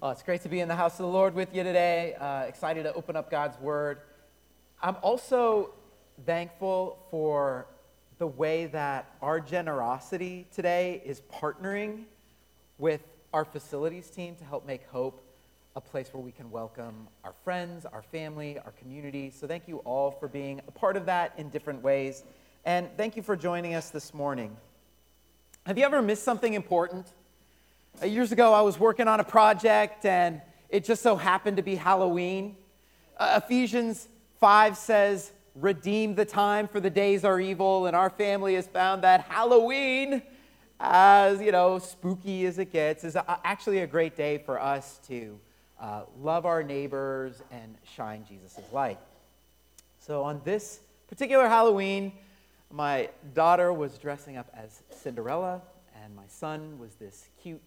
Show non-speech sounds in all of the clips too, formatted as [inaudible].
Oh, it's great to be in the house of the Lord with you today. Uh, excited to open up God's Word. I'm also thankful for the way that our generosity today is partnering with our facilities team to help make Hope a place where we can welcome our friends, our family, our community. So, thank you all for being a part of that in different ways. And thank you for joining us this morning. Have you ever missed something important? Uh, years ago, I was working on a project and it just so happened to be Halloween. Uh, Ephesians 5 says, Redeem the time, for the days are evil. And our family has found that Halloween, as you know, spooky as it gets, is actually a great day for us to uh, love our neighbors and shine Jesus' light. So on this particular Halloween, my daughter was dressing up as Cinderella, and my son was this cute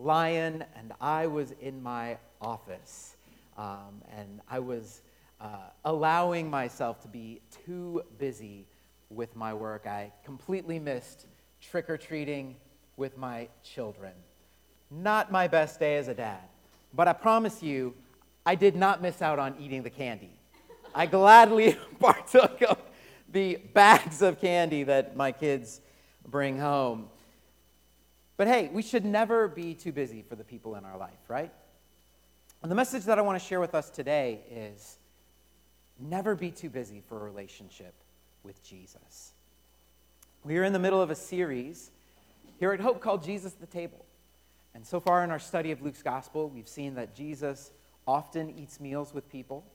lion, and I was in my office. Um, and I was uh, allowing myself to be too busy with my work. I completely missed trick or treating with my children. Not my best day as a dad, but I promise you, I did not miss out on eating the candy. I gladly [laughs] partook of the bags of candy that my kids bring home. But hey, we should never be too busy for the people in our life, right? And the message that I want to share with us today is never be too busy for a relationship with Jesus. We are in the middle of a series here at Hope called Jesus at the Table. And so far in our study of Luke's gospel, we've seen that Jesus often eats meals with people.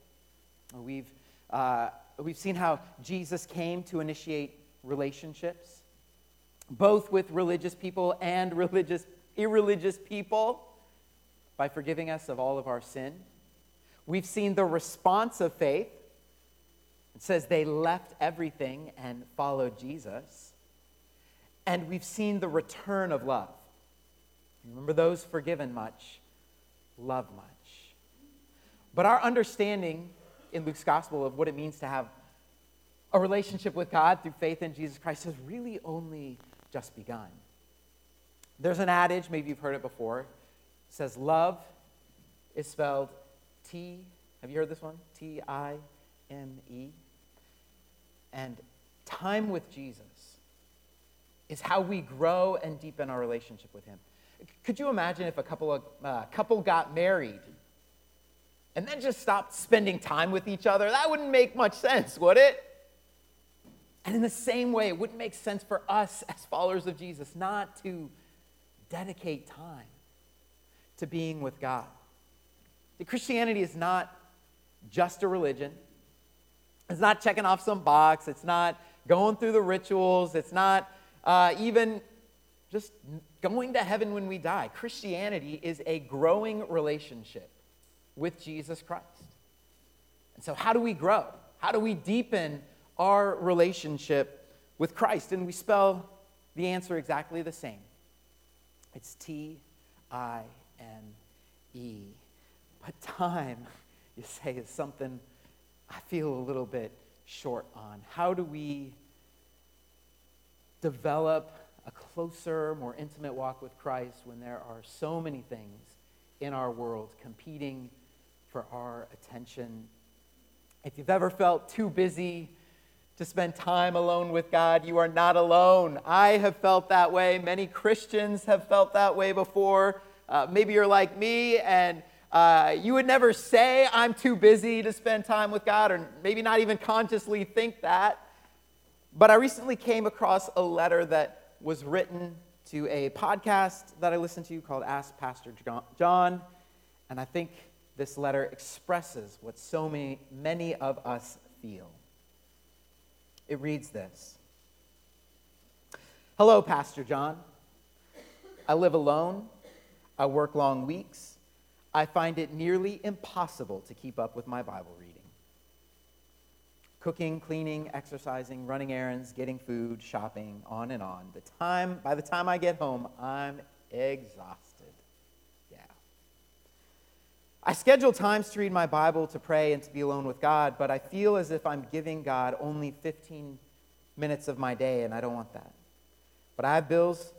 We've, uh, we've seen how Jesus came to initiate relationships both with religious people and [laughs] religious, irreligious people by forgiving us of all of our sin. We've seen the response of faith. It says they left everything and followed Jesus. And we've seen the return of love. Remember, those forgiven much love much. But our understanding in Luke's gospel of what it means to have a relationship with God through faith in Jesus Christ is really only just begun. There's an adage, maybe you've heard it before. It says, Love is spelled T. Have you heard this one? T I M E. And time with Jesus is how we grow and deepen our relationship with Him. Could you imagine if a couple, of, uh, couple got married and then just stopped spending time with each other? That wouldn't make much sense, would it? And in the same way, it wouldn't make sense for us as followers of Jesus not to dedicate time to being with God. Christianity is not just a religion. It's not checking off some box. It's not going through the rituals. It's not uh, even just going to heaven when we die. Christianity is a growing relationship with Jesus Christ. And so, how do we grow? How do we deepen our relationship with Christ. And we spell the answer exactly the same it's T I M E. But time, [laughs] you say, is something I feel a little bit short on. How do we develop a closer, more intimate walk with Christ when there are so many things in our world competing for our attention? If you've ever felt too busy to spend time alone with God. You are not alone. I have felt that way. Many Christians have felt that way before. Uh, maybe you're like me and uh, you would never say, I'm too busy to spend time with God, or maybe not even consciously think that. But I recently came across a letter that was written to a podcast that I listened to called Ask Pastor John. And I think this letter expresses what so many, many of us feel. It reads this Hello, Pastor John. I live alone. I work long weeks. I find it nearly impossible to keep up with my Bible reading. Cooking, cleaning, exercising, running errands, getting food, shopping, on and on. The time, by the time I get home, I'm exhausted. I schedule times to read my Bible, to pray, and to be alone with God, but I feel as if I'm giving God only 15 minutes of my day, and I don't want that. But I have bills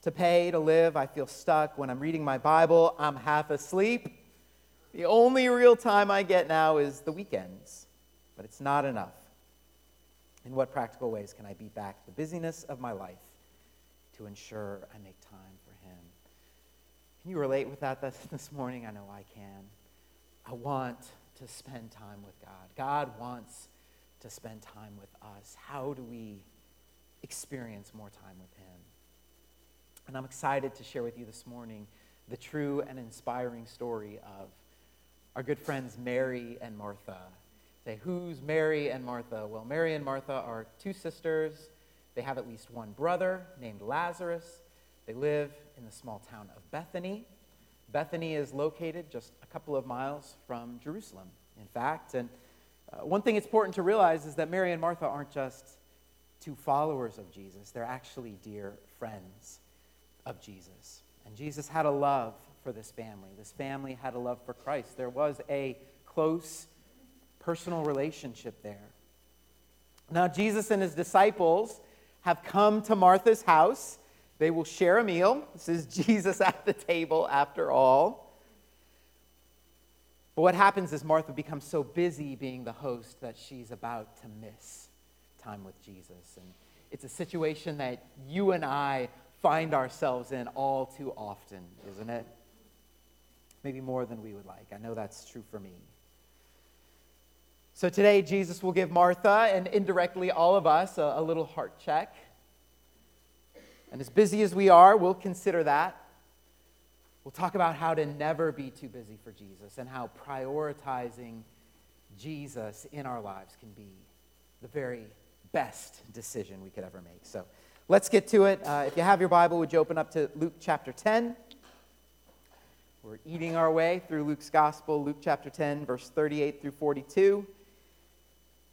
to pay to live. I feel stuck. When I'm reading my Bible, I'm half asleep. The only real time I get now is the weekends, but it's not enough. In what practical ways can I beat back the busyness of my life to ensure I make time? Can you relate with that this morning? I know I can. I want to spend time with God. God wants to spend time with us. How do we experience more time with Him? And I'm excited to share with you this morning the true and inspiring story of our good friends Mary and Martha. Say, who's Mary and Martha? Well, Mary and Martha are two sisters. They have at least one brother named Lazarus. They live in the small town of Bethany. Bethany is located just a couple of miles from Jerusalem, in fact. And uh, one thing it's important to realize is that Mary and Martha aren't just two followers of Jesus, they're actually dear friends of Jesus. And Jesus had a love for this family. This family had a love for Christ. There was a close personal relationship there. Now, Jesus and his disciples have come to Martha's house. They will share a meal. This is [laughs] Jesus at the table, after all. But what happens is Martha becomes so busy being the host that she's about to miss time with Jesus. And it's a situation that you and I find ourselves in all too often, isn't it? Maybe more than we would like. I know that's true for me. So today, Jesus will give Martha and indirectly all of us a, a little heart check. And as busy as we are, we'll consider that. We'll talk about how to never be too busy for Jesus and how prioritizing Jesus in our lives can be the very best decision we could ever make. So let's get to it. Uh, if you have your Bible, would you open up to Luke chapter 10? We're eating our way through Luke's Gospel, Luke chapter 10, verse 38 through 42.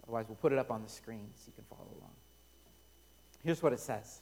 Otherwise, we'll put it up on the screen so you can follow along. Here's what it says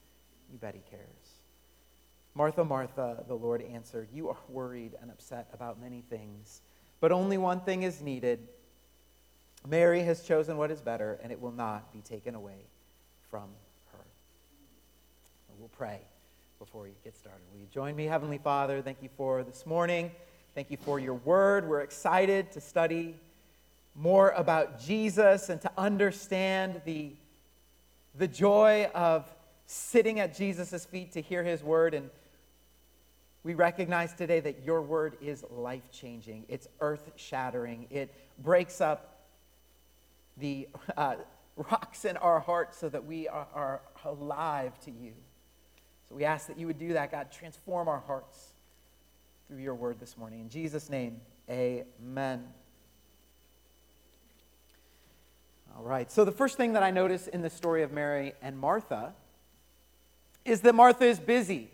You bet he cares. Martha, Martha, the Lord answered, You are worried and upset about many things, but only one thing is needed. Mary has chosen what is better, and it will not be taken away from her. We'll pray before we get started. Will you join me, Heavenly Father? Thank you for this morning. Thank you for your word. We're excited to study more about Jesus and to understand the, the joy of sitting at Jesus' feet to hear his word. And we recognize today that your word is life changing, it's earth shattering, it breaks up the uh, rocks in our hearts so that we are, are alive to you. So we ask that you would do that, God. Transform our hearts through your word this morning. In Jesus' name, amen. All right, so the first thing that I notice in the story of Mary and Martha is that Martha is busy.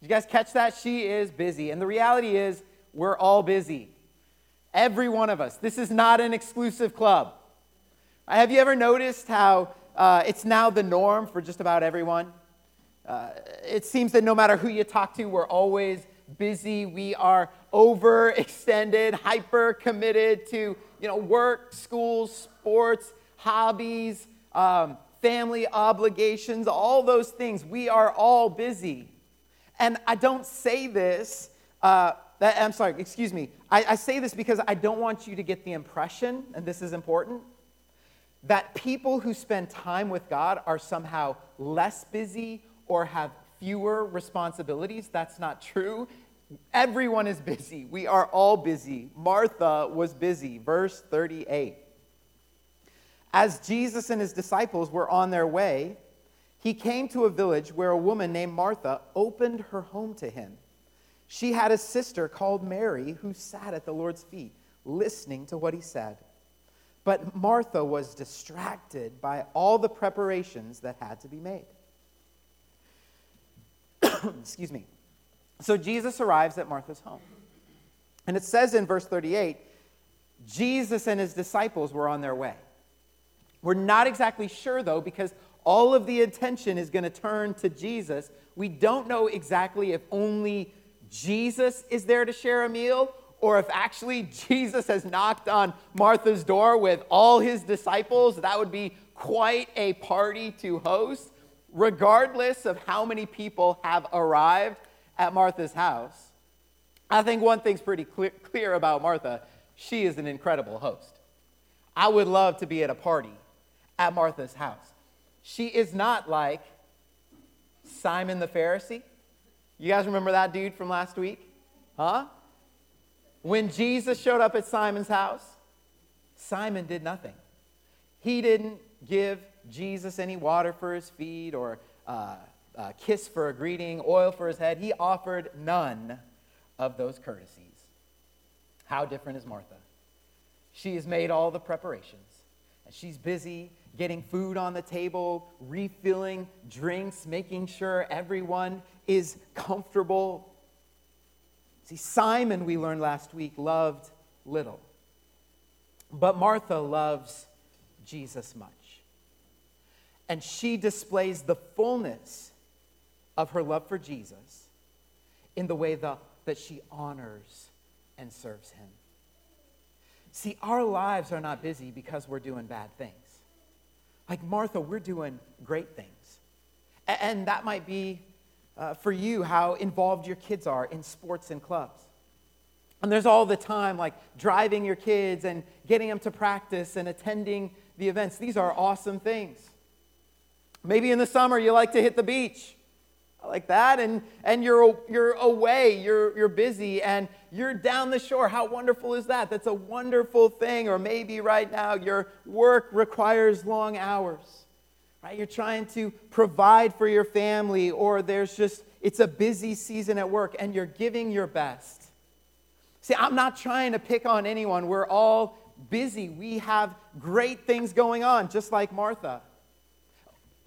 You guys catch that? She is busy. And the reality is, we're all busy. Every one of us. This is not an exclusive club. Have you ever noticed how uh, it's now the norm for just about everyone? Uh, it seems that no matter who you talk to, we're always busy. We are overextended, [laughs] hyper committed to you know work, school, sports, hobbies, um, family obligations, all those things. We are all busy. And I don't say this. Uh, that, I'm sorry, excuse me. I, I say this because I don't want you to get the impression, and this is important, that people who spend time with God are somehow less busy or have fewer responsibilities. That's not true. Everyone is busy. We are all busy. Martha was busy. Verse 38. As Jesus and his disciples were on their way, he came to a village where a woman named Martha opened her home to him. She had a sister called Mary who sat at the Lord's feet, listening to what he said. But Martha was distracted by all the preparations that had to be made. [coughs] Excuse me. So Jesus arrives at Martha's home. And it says in verse 38 Jesus and his disciples were on their way. We're not exactly sure, though, because all of the attention is going to turn to Jesus. We don't know exactly if only Jesus is there to share a meal or if actually [laughs] Jesus has knocked on Martha's door with all his disciples. That would be quite a party to host, regardless of how many people have arrived at Martha's house. I think one thing's pretty clear, clear about Martha she is an incredible host. I would love to be at a party at Martha's house. She is not like Simon the Pharisee. You guys remember that dude from last week? Huh? When Jesus showed up at Simon's house, Simon did nothing. He didn't give Jesus any water for his feet or uh, a kiss for a greeting, oil for his head. He offered none of those courtesies. How different is Martha? She has made all the preparations, she's busy getting food on the table, refilling drinks, making sure everyone is comfortable. See, Simon, we learned last week, loved little. But Martha loves Jesus much. And she displays the fullness of her love for Jesus in the way the, that she honors and serves him. See, our lives are not busy because we're doing bad things. Like Martha, we're doing great things. And that might be uh, for you how involved your kids are in sports and clubs. And there's all the time like driving your kids and getting them to practice and attending the events. These are awesome things. Maybe in the summer you like to hit the beach like that and and you're you're away you're you're busy and you're down the shore. How wonderful is that? That's a wonderful thing or maybe right now your work requires long hours right? You're trying to provide for your family or there's just it's a busy season at work and you're giving your best. See i'm not trying to pick on anyone. We're all busy. We have great things going on just like martha.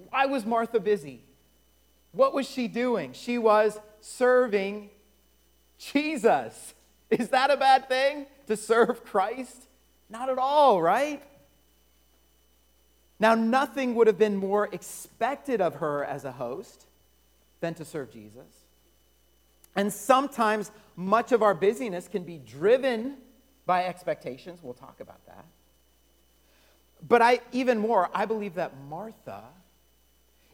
Why was martha busy what was she doing? She was serving Jesus. [laughs] Is that a bad thing to serve Christ? Not at all, right? Now, nothing would have been more expected of her as a host than to serve Jesus. And sometimes much of our busyness can be driven by expectations. We'll talk about that. But I even more, I believe that Martha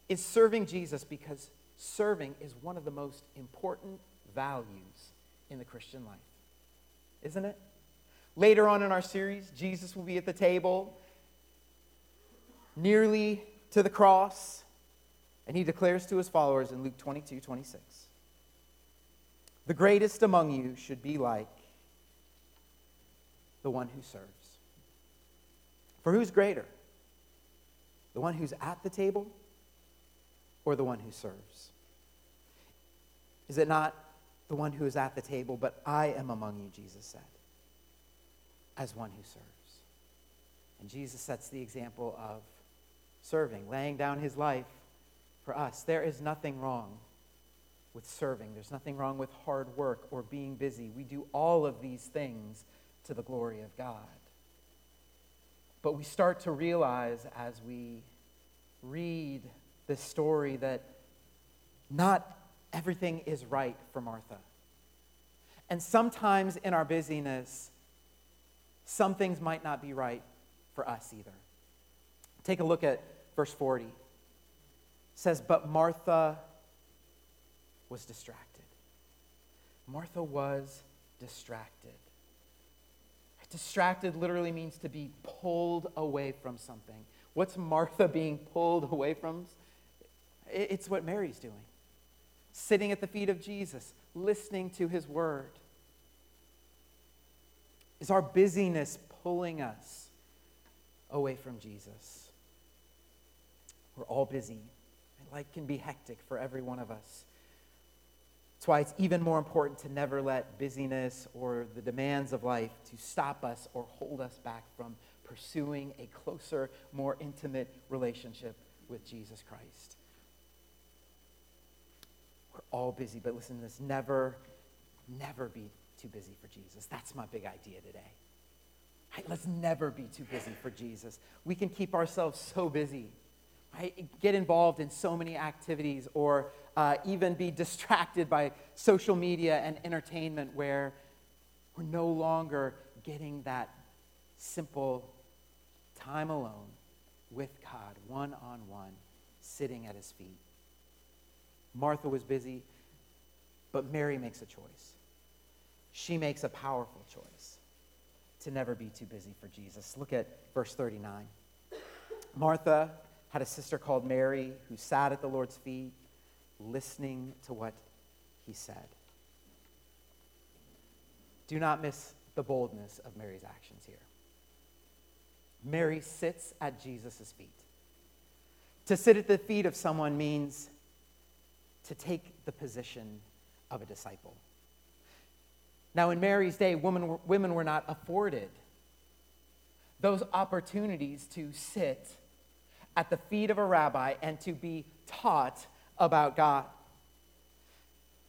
is serving Jesus because serving is one of the most important values in the Christian life. Isn't it? Later on in our series, Jesus will be at the table, nearly to the cross, and he declares to his followers in Luke 22 26 The greatest among you should be like the one who serves. For who's greater? The one who's at the table or the one who serves? Is it not the one who is at the table, but I am among you, Jesus said, as one who serves? And Jesus sets the example of serving, laying down his life for us. There is nothing wrong with serving, there's nothing wrong with hard work or being busy. We do all of these things to the glory of God. But we start to realize as we read this story that not everything is right for Martha. And sometimes in our busyness, some things might not be right for us either. Take a look at verse 40. It says, But Martha was distracted. Martha was distracted. Distracted literally means to be pulled away from something. What's Martha being pulled away from? It's what Mary's doing sitting at the feet of Jesus, listening to his word. Is our busyness pulling us away from Jesus? We're all busy. Life can be hectic for every one of us. That's why it's even more important to never let busyness or the demands of life to stop us or hold us back from pursuing a closer, more intimate relationship with Jesus Christ. All busy, but listen to this never, never be too busy for Jesus. That's my big idea today. Right? Let's never be too busy for Jesus. We can keep ourselves so busy, right? Get involved in so many activities or uh, even be distracted by social media and entertainment where we're no longer getting that simple time alone with God, one on one, sitting at his feet. Martha was busy, but Mary makes a choice. She makes a powerful choice to never be too busy for Jesus. Look at verse 39. Martha had a sister called Mary who sat at the Lord's feet listening to what he said. Do not miss the boldness of Mary's actions here. Mary sits at Jesus' feet. To sit at the feet of someone means to take the position of a disciple. Now, in Mary's day, women, women were not afforded those opportunities to sit at the feet of a rabbi and to be taught about God.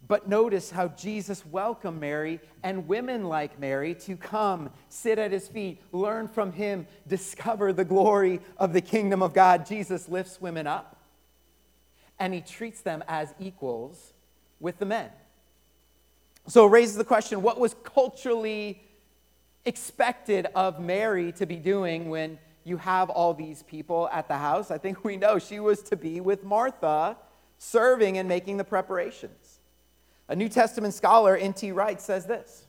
But notice how Jesus welcomed Mary and women like Mary to come, sit at his feet, learn from him, discover the glory of the kingdom of God. Jesus lifts women up and he treats them as equals with the men. So it raises the question what was culturally expected of Mary to be doing when you have all these people at the house? I think we know she was to be with Martha, serving and making the preparations. A New Testament scholar, N.T. Wright, says this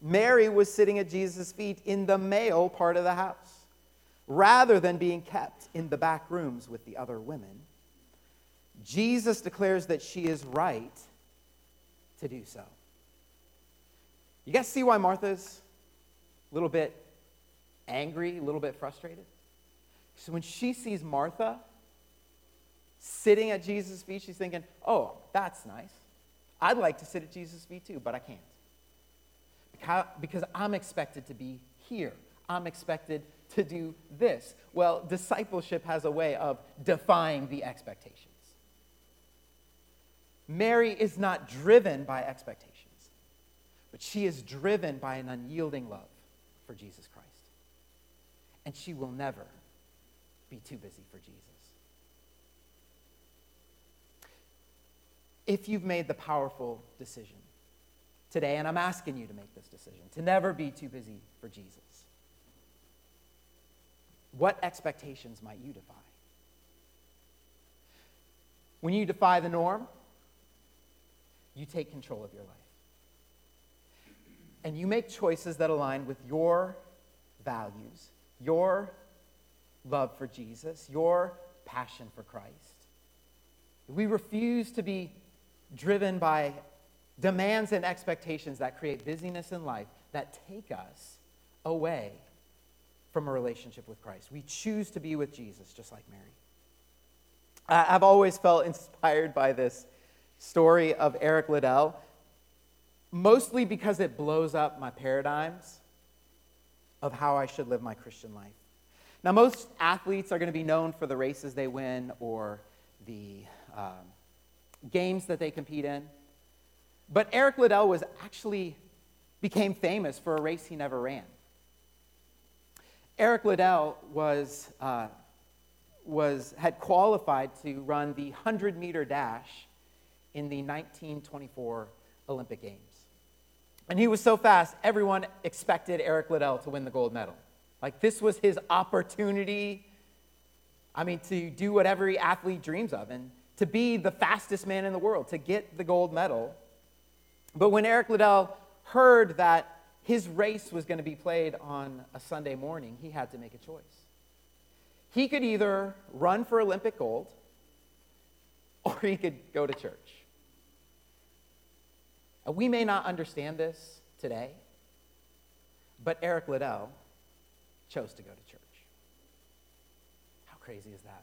Mary was sitting at Jesus' feet in the male part of the house, rather than being kept in the back rooms with the other women. Jesus declares that she is right to do so. You guys see why Martha's a little bit angry, a little bit frustrated? So when she sees Martha sitting at Jesus' feet, she's thinking, oh, that's nice. I'd like to sit at Jesus' feet too, but I can't. Because I'm expected to be here. I'm expected to do this. Well, discipleship has a way of defying the expectations. Mary is not driven by expectations, but she is driven by an unyielding love for Jesus Christ. And she will never be too busy for Jesus. if you've made the powerful decision today, and I'm asking you to make this decision, to never be too busy for Jesus, what expectations might you defy? When you defy the norm, you take control of your life. And you make choices that align with your values, your love for Jesus, your passion for Christ. We refuse to be driven by demands and expectations that create busyness in life that take us away from a relationship with Christ. We choose to be with Jesus, just like Mary. I've always felt inspired by this story of Eric Liddell, mostly because it blows up my paradigms of how I should live my Christian life. Now, most athletes are going to be known for the races they win or the um, games that they compete in. But Eric Liddell was actually became famous for a race he never ran. Eric Liddell was, uh, was, had qualified to run the 100 meter dash in the 1924 Olympic Games. And he was so fast, everyone expected Eric Liddell to win the gold medal. Like, this was his opportunity, I mean, to do what every athlete dreams of. And to be the fastest man in the world, to get the gold medal. But when Eric Liddell heard that his race was going to be played on a Sunday morning, he had to make a choice. He could either run for Olympic gold or he could go to church. We may not understand this today, but Eric Liddell chose to go to church. How crazy is that?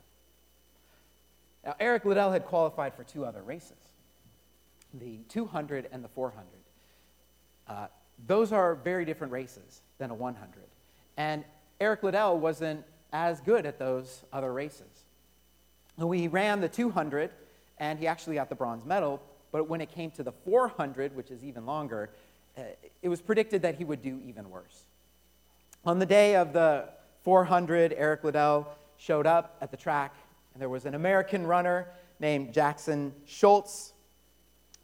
Now, Eric Liddell had qualified for two other races the 200 and the 400. Uh, those are very different races than a 100. And Eric Liddell wasn't as good at those other races. He ran the 200 and he actually got the bronze medal. But when it came to the 400, which is even longer, uh, it was predicted that he would do even worse. On the day of the 400, Eric Liddell showed up at the track, and there was an American runner named Jackson Scholz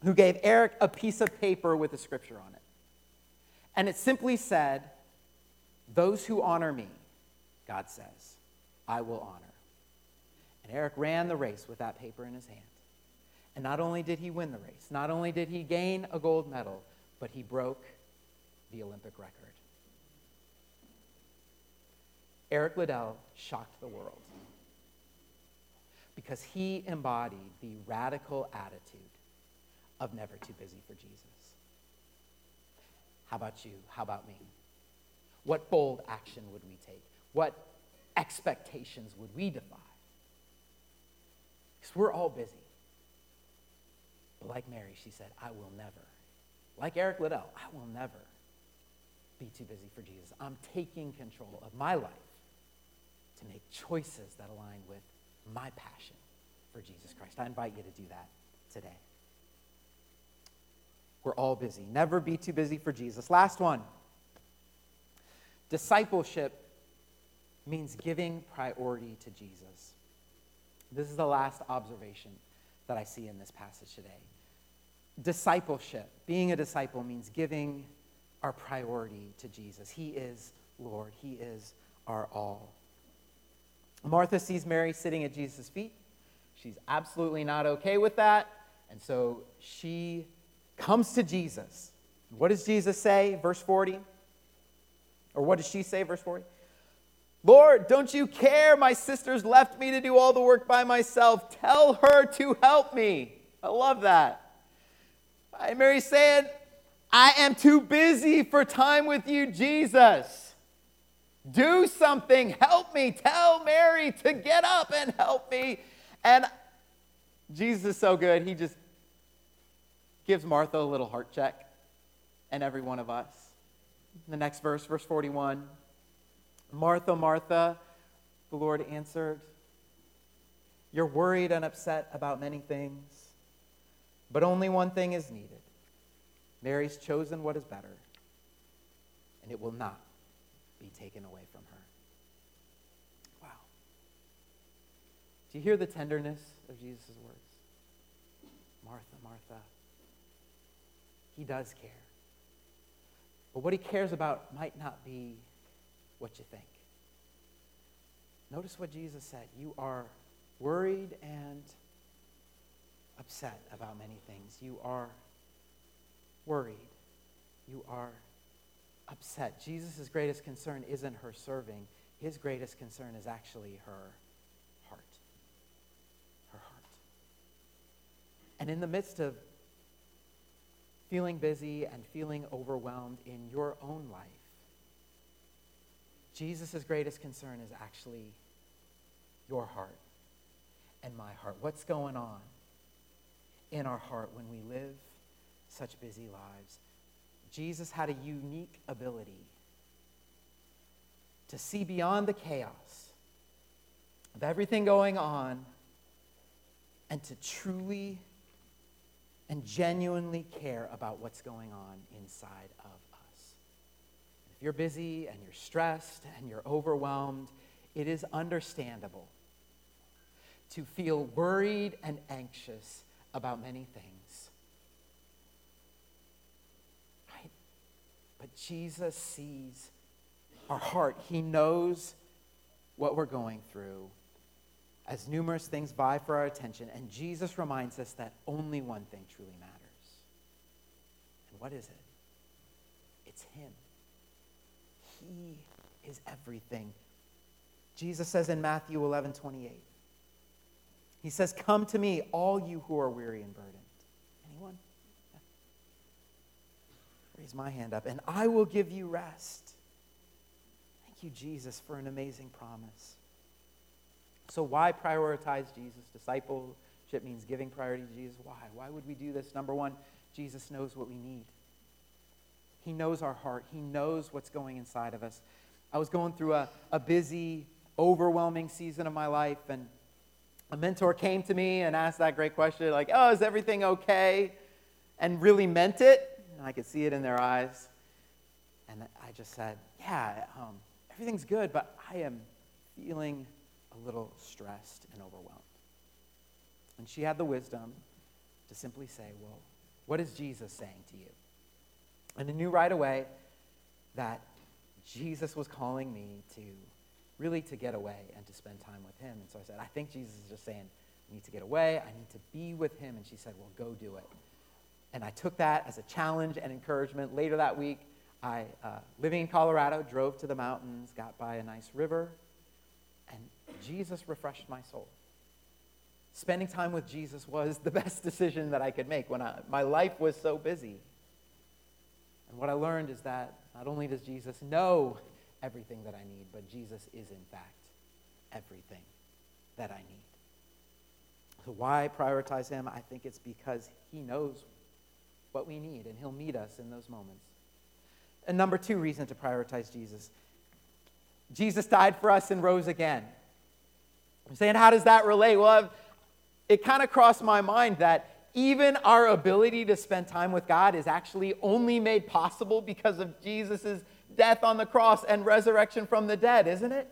who gave Eric a piece of paper with a scripture on it. And it simply said, Those who honor me, God says, I will honor. And Eric ran the race with that paper in his hand. And not only did he win the race, not only did he gain a gold medal, but he broke the Olympic record. Eric Liddell shocked the world because he embodied the radical attitude of never too busy for Jesus. How about you? How about me? What bold action would we take? What expectations would we defy? Because we're all busy. But like Mary, she said, I will never. Like Eric Liddell, I will never be too busy for Jesus. I'm taking control of my life to make choices that align with my passion for Jesus Christ. I invite you to do that today. We're all busy. Never be too busy for Jesus. Last one. Discipleship means giving priority to Jesus. This is the last observation that I see in this passage today. Discipleship, being a disciple, means giving our priority to Jesus. He is Lord, He is our all. Martha sees Mary sitting at Jesus' feet. She's absolutely not okay with that. And so she comes to Jesus. What does Jesus say, verse 40? Or what does she say, verse 40? Lord, don't you care? My sister's left me to do all the work by myself. Tell her to help me. I love that. And Mary's saying, I am too busy for time with you, Jesus. Do something. Help me. Tell Mary to get up and help me. And Jesus is so good. He just gives Martha a little heart check and every one of us. The next verse, verse 41 Martha, Martha, the Lord answered, You're worried and upset about many things, but only one thing is needed. Mary's chosen what is better, and it will not be taken away from her. Wow. Do you hear the tenderness of Jesus' words? Martha, Martha. He does care. But what he cares about might not be what you think. Notice what Jesus said. You are worried and upset about many things. You are worried. You are upset. Jesus' greatest concern isn't her serving, his greatest concern is actually her heart. Her heart. And in the midst of feeling busy and feeling overwhelmed in your own life, Jesus' greatest concern is actually your heart and my heart. What's going on in our heart when we live such busy lives? Jesus had a unique ability to see beyond the chaos of everything going on and to truly and genuinely care about what's going on inside of you're busy and you're stressed and you're overwhelmed, it is understandable to feel worried and anxious about many things. Right? But Jesus sees our heart, He knows what we're going through as numerous things vie for our attention. And Jesus reminds us that only one thing truly matters. And what is it? It's Him. He is everything. Jesus says in Matthew 11 28, He says, Come to me, all you who are weary and burdened. Anyone? Raise my hand up, and I will give you rest. Thank you, Jesus, for an amazing promise. So, why prioritize Jesus? Discipleship means giving priority to Jesus. Why? Why would we do this? Number one, Jesus knows what we need. He knows our heart, He knows what's going inside of us. I was going through a, a busy, overwhelming season of my life, and a mentor came to me and asked that great question, like, oh, is everything okay? And really meant it. And I could see it in their eyes. And I just said, yeah, um, everything's good, but I am feeling a little stressed and overwhelmed. And she had the wisdom to simply say, well, what is Jesus saying to you? And I knew right away that Jesus was calling me to really to get away and to spend time with him. And so I said, I think Jesus is just saying, I need to get away. I need to be with him. And she said, Well, go do it. And I took that as a challenge and encouragement. Later that week, I, uh, living in Colorado, drove to the mountains, got by a nice river, and Jesus refreshed my soul. Spending time with Jesus was the [laughs] best decision that I could make when I, my life was so busy. And what I learned is that not only does Jesus know everything that I need, but Jesus is, in fact, everything that I need. So, why prioritize Him? I think it's because He knows what we need, and He'll meet us in those moments. And number two reason to prioritize Jesus Jesus died for us and rose again. I'm saying, how does that relate? Well, I've, it kind of crossed my mind that even our ability to spend time with God is actually only made possible because of Jesus' death on the cross and resurrection from the dead, isn't it?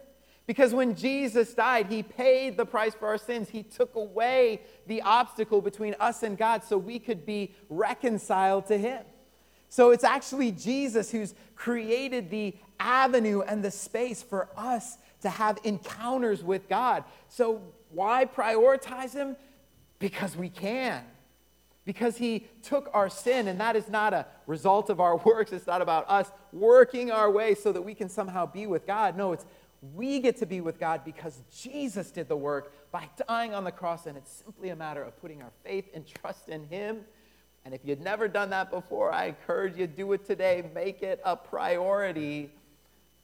Because when Jesus died, he paid the price for our sins. He took away the obstacle between us and God so we could be reconciled to him. So it's actually Jesus who's created the avenue and the space for us to have encounters with God. So why prioritize him? Because we can because he took our sin, and that is not a result of our [laughs] works. It's not about us working our way so that we can somehow be with God. No, it's we get to be with God because Jesus did the work by dying on the cross, and it's simply a matter of putting our faith and trust in him. And if you've never done that before, I encourage you to do it today. Make it a priority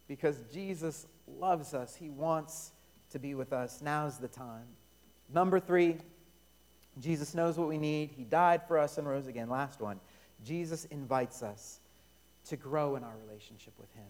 because Jesus loves us. He wants to be with us. Now's the time. Number three, Jesus knows what we need. He died for us and rose again. Last one. Jesus invites us to grow in our relationship with Him.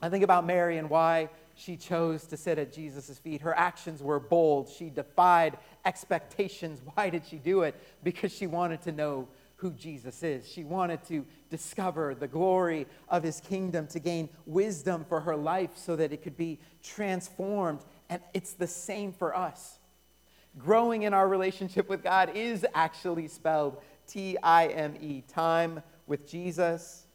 I think about Mary and why she chose to sit at Jesus' feet. Her actions were bold. She defied expectations. [laughs] Why did she do it? Because she wanted to know who Jesus is. She wanted to discover the glory of his kingdom, to gain wisdom for her life so that it could be transformed. And it's the same for us growing in our relationship with God is actually spelled T I M E, time with Jesus.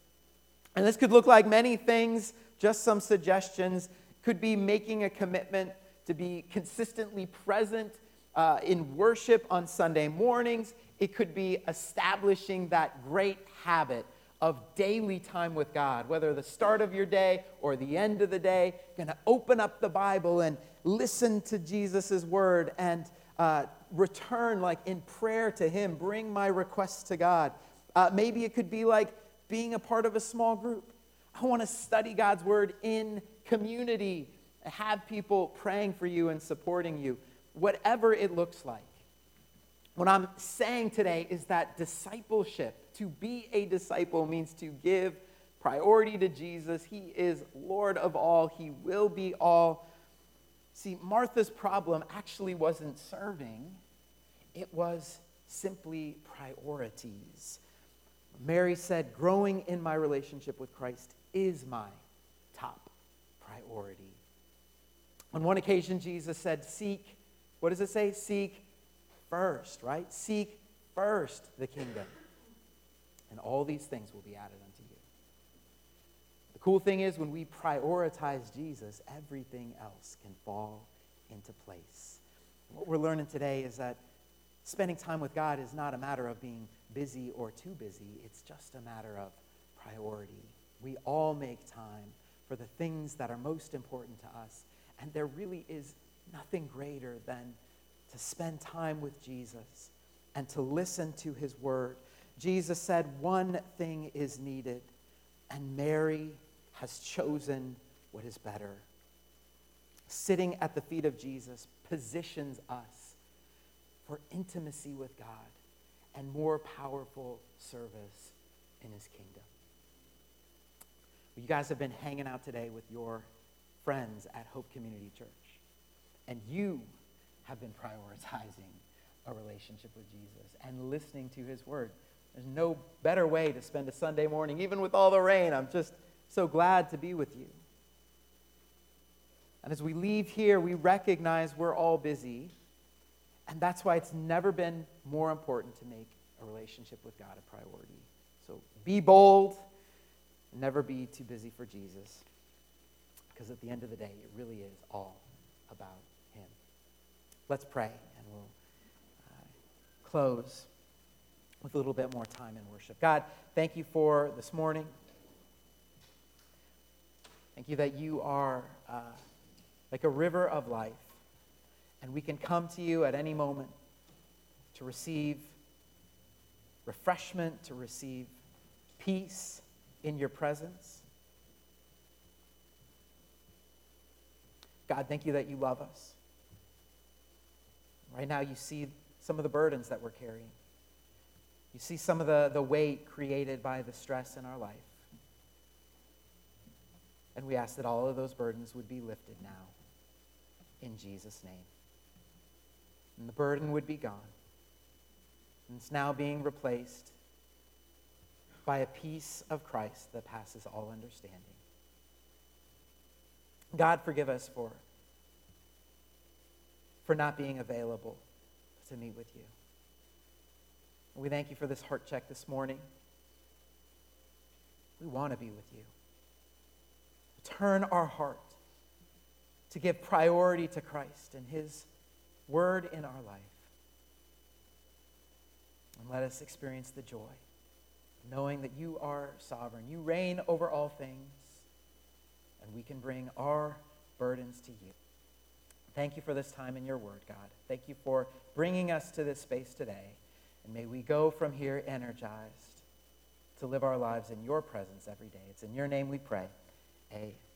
And this could look like many things, just some suggestions. Could be making a commitment to be consistently present uh, in worship on Sunday mornings. It could be establishing that great habit of daily time with God, whether the start of your day or the end of the day, going to open up the Bible and listen to Jesus' word and uh, return like in prayer to Him, bring my requests to God. Uh, maybe it could be like being a part of a small group. I want to study God's word in community, have people praying for you and supporting you, whatever it looks like. What I'm saying today is that discipleship, to be a disciple, means to give priority to Jesus. He is Lord of all, He will be all. See, Martha's problem actually wasn't serving, it was simply priorities. Mary said, Growing in my relationship with Christ is my top priority. On one occasion, Jesus said, Seek, what does it say? Seek first, right? Seek first the kingdom. And all these things will be added cool thing is, when we prioritize Jesus, everything else can fall into place. What we're learning today is that spending time with God is not a matter of being busy or too busy, it's just a matter of priority. We all make time for the things that are most important to us, and there really is nothing greater than to spend time with Jesus and to listen to his word. Jesus said, One thing is needed, and Mary has chosen what is better sitting at the feet of Jesus positions us for intimacy with God and more powerful service in his kingdom. You guys have been hanging out today with your friends at Hope Community Church. And you have been prioritizing a relationship with Jesus and listening to his word. There's no better way to spend a Sunday morning, even with all the rain. I'm just so glad to be with you. And as we leave here, we recognize we're all busy. And that's why it's never been more important to make a relationship with God a priority. So be bold, never be too busy for Jesus. Because at the end of the day, it really is all about Him. Let's pray, and we'll uh, close with a little bit more time in worship. God, thank you for this morning. Thank you that you are uh, like a river of life, and we can come to you at any moment to receive refreshment, to receive peace in your presence. God, thank you that you love us. Right now, you see some of the burdens that we're carrying. You see some of the, the weight created by the stress in our life. And we ask that all of those burdens would be lifted now in Jesus' name. And the burden would be gone. And it's now being replaced by a peace of Christ that passes all understanding. God, forgive us for, for not being available to meet with you. We thank you for this heart check this morning. We want to be with you. Turn our heart to give priority to Christ and his word in our life. And let us experience the joy, knowing that you are sovereign. You reign over all things, and we can bring our burdens to you. Thank you for this time in your word, God. Thank you for bringing us to this space today. And may we go from here energized to live our lives in your presence every day. It's in your name we pray. Amen.